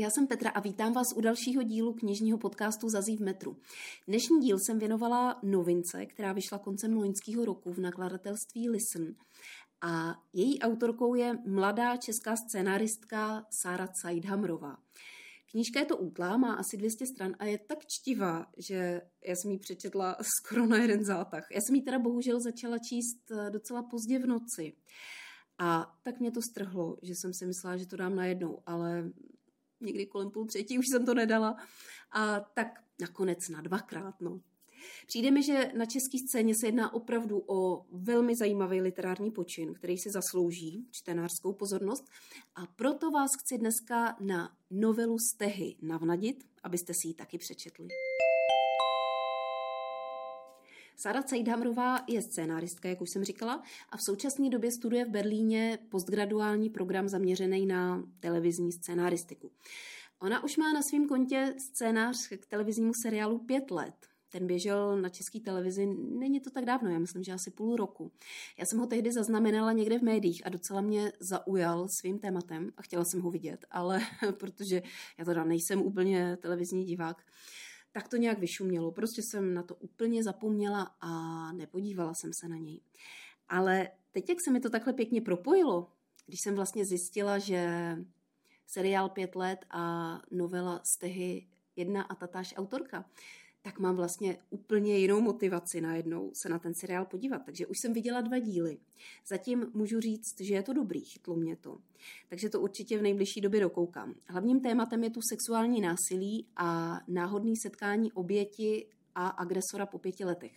Já jsem Petra a vítám vás u dalšího dílu knižního podcastu Zazí v metru. Dnešní díl jsem věnovala novince, která vyšla koncem loňského roku v nakladatelství Listen. A její autorkou je mladá česká scénáristka Sára Caidhamrová. Knížka je to útlá, má asi 200 stran a je tak čtivá, že já jsem ji přečetla skoro na jeden zátah. Já jsem ji teda bohužel začala číst eh, docela pozdě v noci. A tak mě to strhlo, že jsem si myslela, že to dám najednou, ale někdy kolem půl třetí už jsem to nedala. A tak nakonec na dvakrát, no. Přijde mi, že na české scéně se jedná opravdu o velmi zajímavý literární počin, který si zaslouží čtenářskou pozornost a proto vás chci dneska na novelu Stehy navnadit, abyste si ji taky přečetli. Sara Cajdhamrová je scénáristka, jak už jsem říkala, a v současné době studuje v Berlíně postgraduální program zaměřený na televizní scénáristiku. Ona už má na svém kontě scénář k televiznímu seriálu pět let. Ten běžel na české televizi, není to tak dávno, já myslím, že asi půl roku. Já jsem ho tehdy zaznamenala někde v médiích a docela mě zaujal svým tématem a chtěla jsem ho vidět, ale protože já teda nejsem úplně televizní divák, tak to nějak vyšumělo. Prostě jsem na to úplně zapomněla a nepodívala jsem se na něj. Ale teď, jak se mi to takhle pěkně propojilo, když jsem vlastně zjistila, že seriál Pět let a novela Stehy jedna a tatáž autorka, tak mám vlastně úplně jinou motivaci najednou se na ten seriál podívat. Takže už jsem viděla dva díly. Zatím můžu říct, že je to dobrý, chytlo mě to. Takže to určitě v nejbližší době dokoukám. Hlavním tématem je tu sexuální násilí a náhodný setkání oběti a agresora po pěti letech.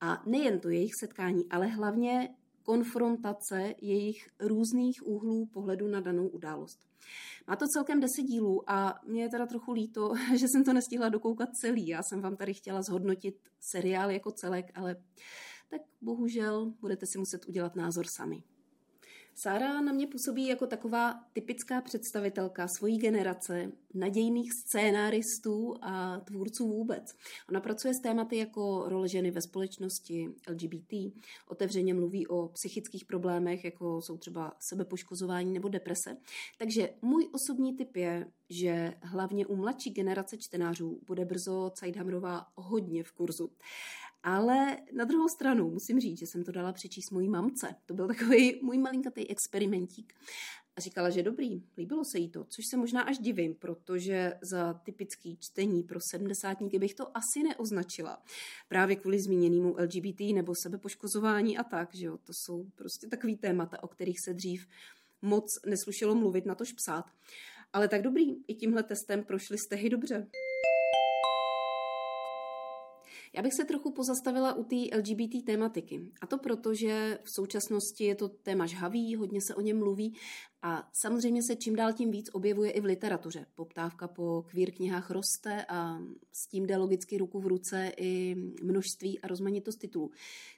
A nejen to jejich setkání, ale hlavně konfrontace jejich různých úhlů pohledu na danou událost. Má to celkem deset dílů a mě je teda trochu líto, že jsem to nestihla dokoukat celý. Já jsem vám tady chtěla zhodnotit seriál jako celek, ale tak bohužel budete si muset udělat názor sami. Sára na mě působí jako taková typická představitelka svojí generace, nadějných scénáristů a tvůrců vůbec. Ona pracuje s tématy jako role ženy ve společnosti, LGBT, otevřeně mluví o psychických problémech, jako jsou třeba sebepoškozování nebo deprese. Takže můj osobní tip je, že hlavně u mladší generace čtenářů bude brzo Caidhamrová hodně v kurzu. Ale na druhou stranu musím říct, že jsem to dala přečíst mojí mamce. To byl takový můj malinkatý experimentík. A říkala, že dobrý, líbilo se jí to, což se možná až divím, protože za typický čtení pro sedmdesátníky bych to asi neoznačila. Právě kvůli zmíněnému LGBT nebo sebepoškozování a tak, že jo, to jsou prostě takový témata, o kterých se dřív moc neslušelo mluvit, na tož psát. Ale tak dobrý, i tímhle testem prošli stehy dobře. Já bych se trochu pozastavila u té LGBT tématiky. A to proto, že v současnosti je to téma žhavý, hodně se o něm mluví a samozřejmě se čím dál tím víc objevuje i v literatuře. Poptávka po queer knihách roste a s tím jde logicky ruku v ruce i množství a rozmanitost titulů.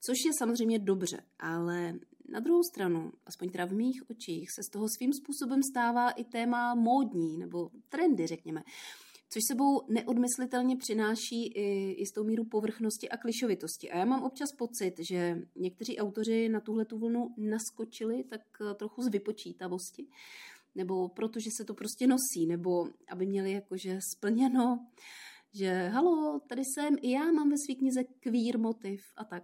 Což je samozřejmě dobře, ale na druhou stranu, aspoň teda v mých očích, se z toho svým způsobem stává i téma módní nebo trendy, řekněme což sebou neodmyslitelně přináší i jistou míru povrchnosti a klišovitosti. A já mám občas pocit, že někteří autoři na tuhle tu vlnu naskočili tak eh, trochu z vypočítavosti, nebo protože se to prostě nosí, nebo aby měli jakože splněno, že halo, tady jsem, i já mám ve své knize queer motiv a tak.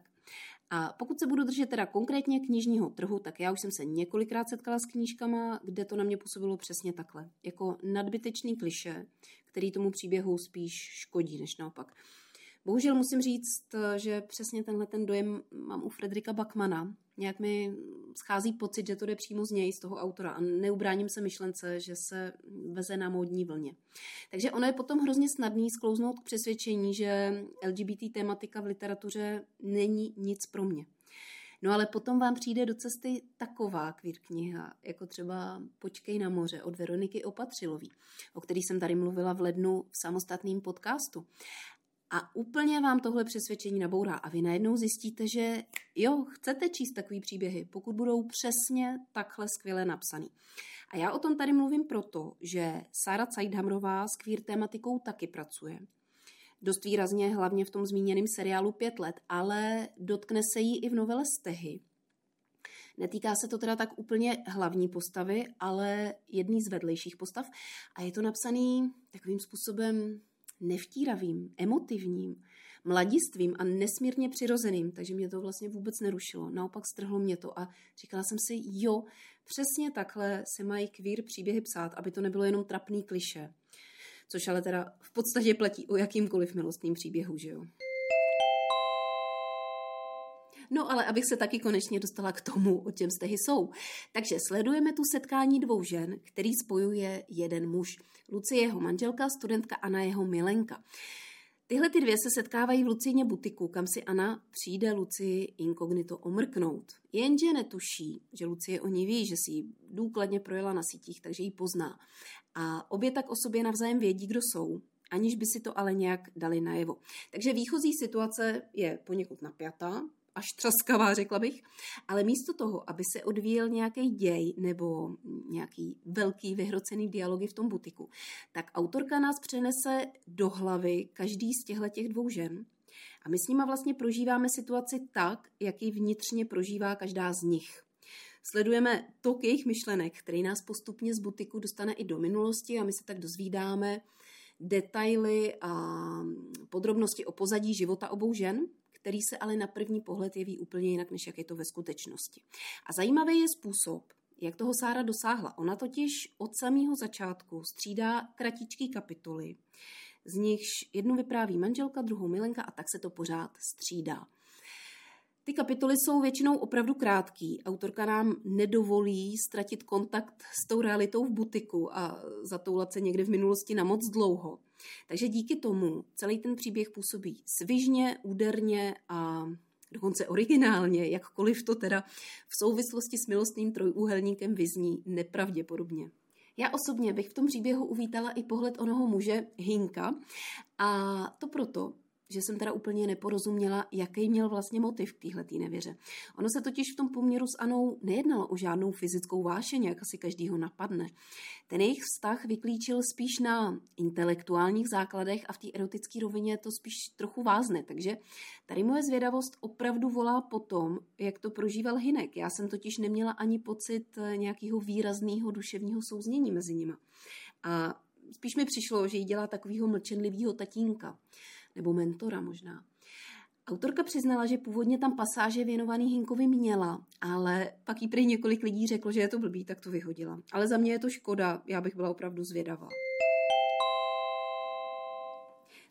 A pokud se budu držet teda konkrétně knižního trhu, tak já už jsem se několikrát setkala s knížkama, kde to na mě působilo přesně takhle. Jako nadbytečný kliše, který tomu příběhu spíš škodí, než naopak. Bohužel musím říct, že přesně tenhle ten dojem mám u Frederika Bakmana. Nějak mi schází pocit, že to jde přímo z něj, z toho autora a neubráním se myšlence, že se veze na módní vlně. Takže ono je potom hrozně snadný sklouznout k přesvědčení, že LGBT tématika v literatuře není nic pro mě. No ale potom vám přijde do cesty taková queer kniha, jako třeba Počkej na moře od Veroniky Opatřilový, o který jsem tady mluvila v lednu v samostatném podcastu. A úplně vám tohle přesvědčení nabourá a vy najednou zjistíte, že jo, chcete číst takový příběhy, pokud budou přesně takhle skvěle napsaný. A já o tom tady mluvím proto, že Sara Caidhamrová s queer tematikou taky pracuje. Dost výrazně, hlavně v tom zmíněném seriálu Pět let, ale dotkne se jí i v novele Stehy, Netýká se to teda tak úplně hlavní postavy, ale jedný z vedlejších postav. A je to napsaný takovým způsobem nevtíravým, emotivním, mladistvím a nesmírně přirozeným, takže mě to vlastně vůbec nerušilo. Naopak strhlo mě to a říkala jsem si, jo, přesně takhle se mají kvír příběhy psát, aby to nebylo jenom trapný kliše. Což ale teda v podstatě platí o jakýmkoliv milostným příběhu, že jo. No ale abych se taky konečně dostala k tomu, o čem stehy jsou. Takže sledujeme tu setkání dvou žen, který spojuje jeden muž. Lucie jeho manželka, studentka Anna jeho milenka. Tyhle ty dvě se setkávají v Lucíně butiku, kam si Anna přijde Lucii inkognito omrknout. Jenže netuší, že Lucie o ní ví, že si ji důkladně projela na sítích, takže ji pozná. A obě tak o sobě navzájem vědí, kdo jsou, aniž by si to ale nějak dali najevo. Takže výchozí situace je poněkud napjatá, až třaskavá, řekla bych. Ale místo toho, aby se odvíjel nějaký děj nebo nějaký velký vyhrocený dialogy v tom butiku, tak autorka nás přenese do hlavy každý z těchto těch dvou žen a my s nima vlastně prožíváme situaci tak, jak ji vnitřně prožívá každá z nich. Sledujeme tok jejich myšlenek, který nás postupně z butiku dostane i do minulosti a my se tak dozvídáme detaily a podrobnosti o pozadí života obou žen, který se ale na první pohled jeví úplně jinak, než jak je to ve skutečnosti. A zajímavý je způsob, jak toho Sára dosáhla. Ona totiž od samého začátku střídá kratičký kapitoly, z nichž jednu vypráví manželka, druhou milenka a tak se to pořád střídá. Ty kapitoly jsou většinou opravdu krátký. Autorka nám nedovolí ztratit kontakt s tou realitou v butiku a zatoulat se někde v minulosti na moc dlouho. Takže díky tomu celý ten příběh působí svižně, úderně a dokonce originálně, jakkoliv to teda v souvislosti s milostným trojúhelníkem vyzní nepravděpodobně. Já osobně bych v tom příběhu uvítala i pohled onoho muže Hinka a to proto, že jsem teda úplně neporozuměla, jaký měl vlastně motiv k téhletý nevěře. Ono se totiž v tom poměru s Anou nejednalo o žádnou fyzickou vášeň, jak asi každýho napadne. Ten jejich vztah vyklíčil spíš na intelektuálních základech a v té erotické rovině to spíš trochu vázne. Takže tady moje zvědavost opravdu volá po tom, jak to prožíval Hinek. Já jsem totiž neměla ani pocit nějakého výrazného duševního souznění mezi nimi. A spíš mi přišlo, že jí dělá takového mlčenlivého tatínka nebo mentora možná. Autorka přiznala, že původně tam pasáže věnovaný Hinkovi měla, ale pak jí prý několik lidí řeklo, že je to blbý, tak to vyhodila. Ale za mě je to škoda, já bych byla opravdu zvědavá.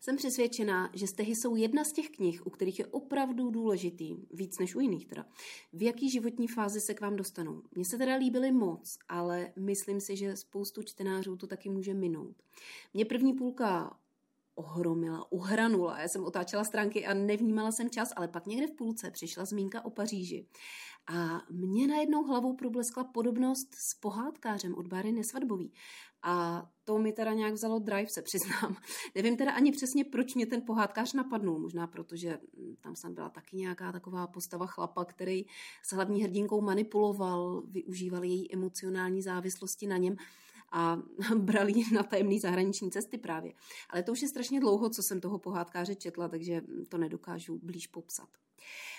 Jsem přesvědčená, že stehy jsou jedna z těch knih, u kterých je opravdu důležitý, víc než u jiných teda, v jaký životní fázi se k vám dostanou. Mně se teda líbily moc, ale myslím si, že spoustu čtenářů to taky může minout. Mě první půlka ohromila, uhranula. Já jsem otáčela stránky a nevnímala jsem čas, ale pak někde v půlce přišla zmínka o Paříži. A mě najednou hlavou probleskla podobnost s pohádkářem od Bary Nesvadbový. A to mi teda nějak vzalo drive, se přiznám. Nevím teda ani přesně, proč mě ten pohádkář napadnul. Možná proto, že tam jsem byla taky nějaká taková postava chlapa, který s hlavní hrdinkou manipuloval, využíval její emocionální závislosti na něm a brali na tajemné zahraniční cesty právě. Ale to už je strašně dlouho, co jsem toho pohádkáře četla, takže to nedokážu blíž popsat.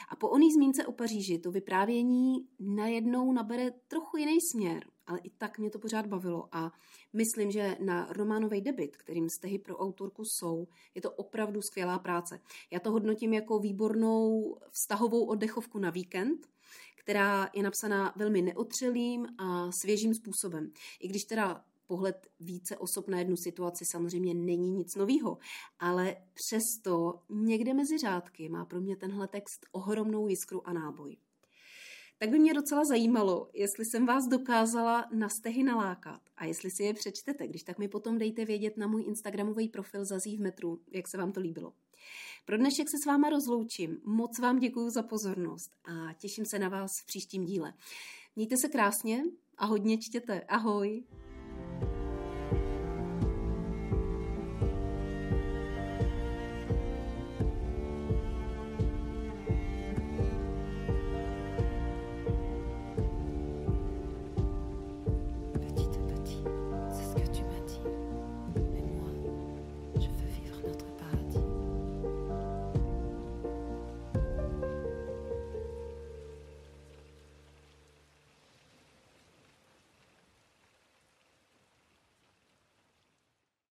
A po oný zmínce o Paříži to vyprávění najednou nabere trochu jiný směr, ale i tak mě to pořád bavilo a myslím, že na románový debit, kterým stehy pro autorku jsou, je to opravdu skvělá práce. Já to hodnotím jako výbornou vztahovou oddechovku na víkend, která je napsaná velmi neotřelým a svěžím způsobem. I když teda pohled více osob na jednu situaci samozřejmě není nic novýho, ale přesto někde mezi řádky má pro mě tenhle text ohromnou jiskru a náboj. Tak by mě docela zajímalo, jestli jsem vás dokázala na stehy nalákat a jestli si je přečtete, když tak mi potom dejte vědět na můj Instagramový profil Zazí v metru, jak se vám to líbilo. Pro dnešek se s váma rozloučím. Moc vám děkuji za pozornost a těším se na vás v příštím díle. Mějte se krásně a hodně čtěte. Ahoj!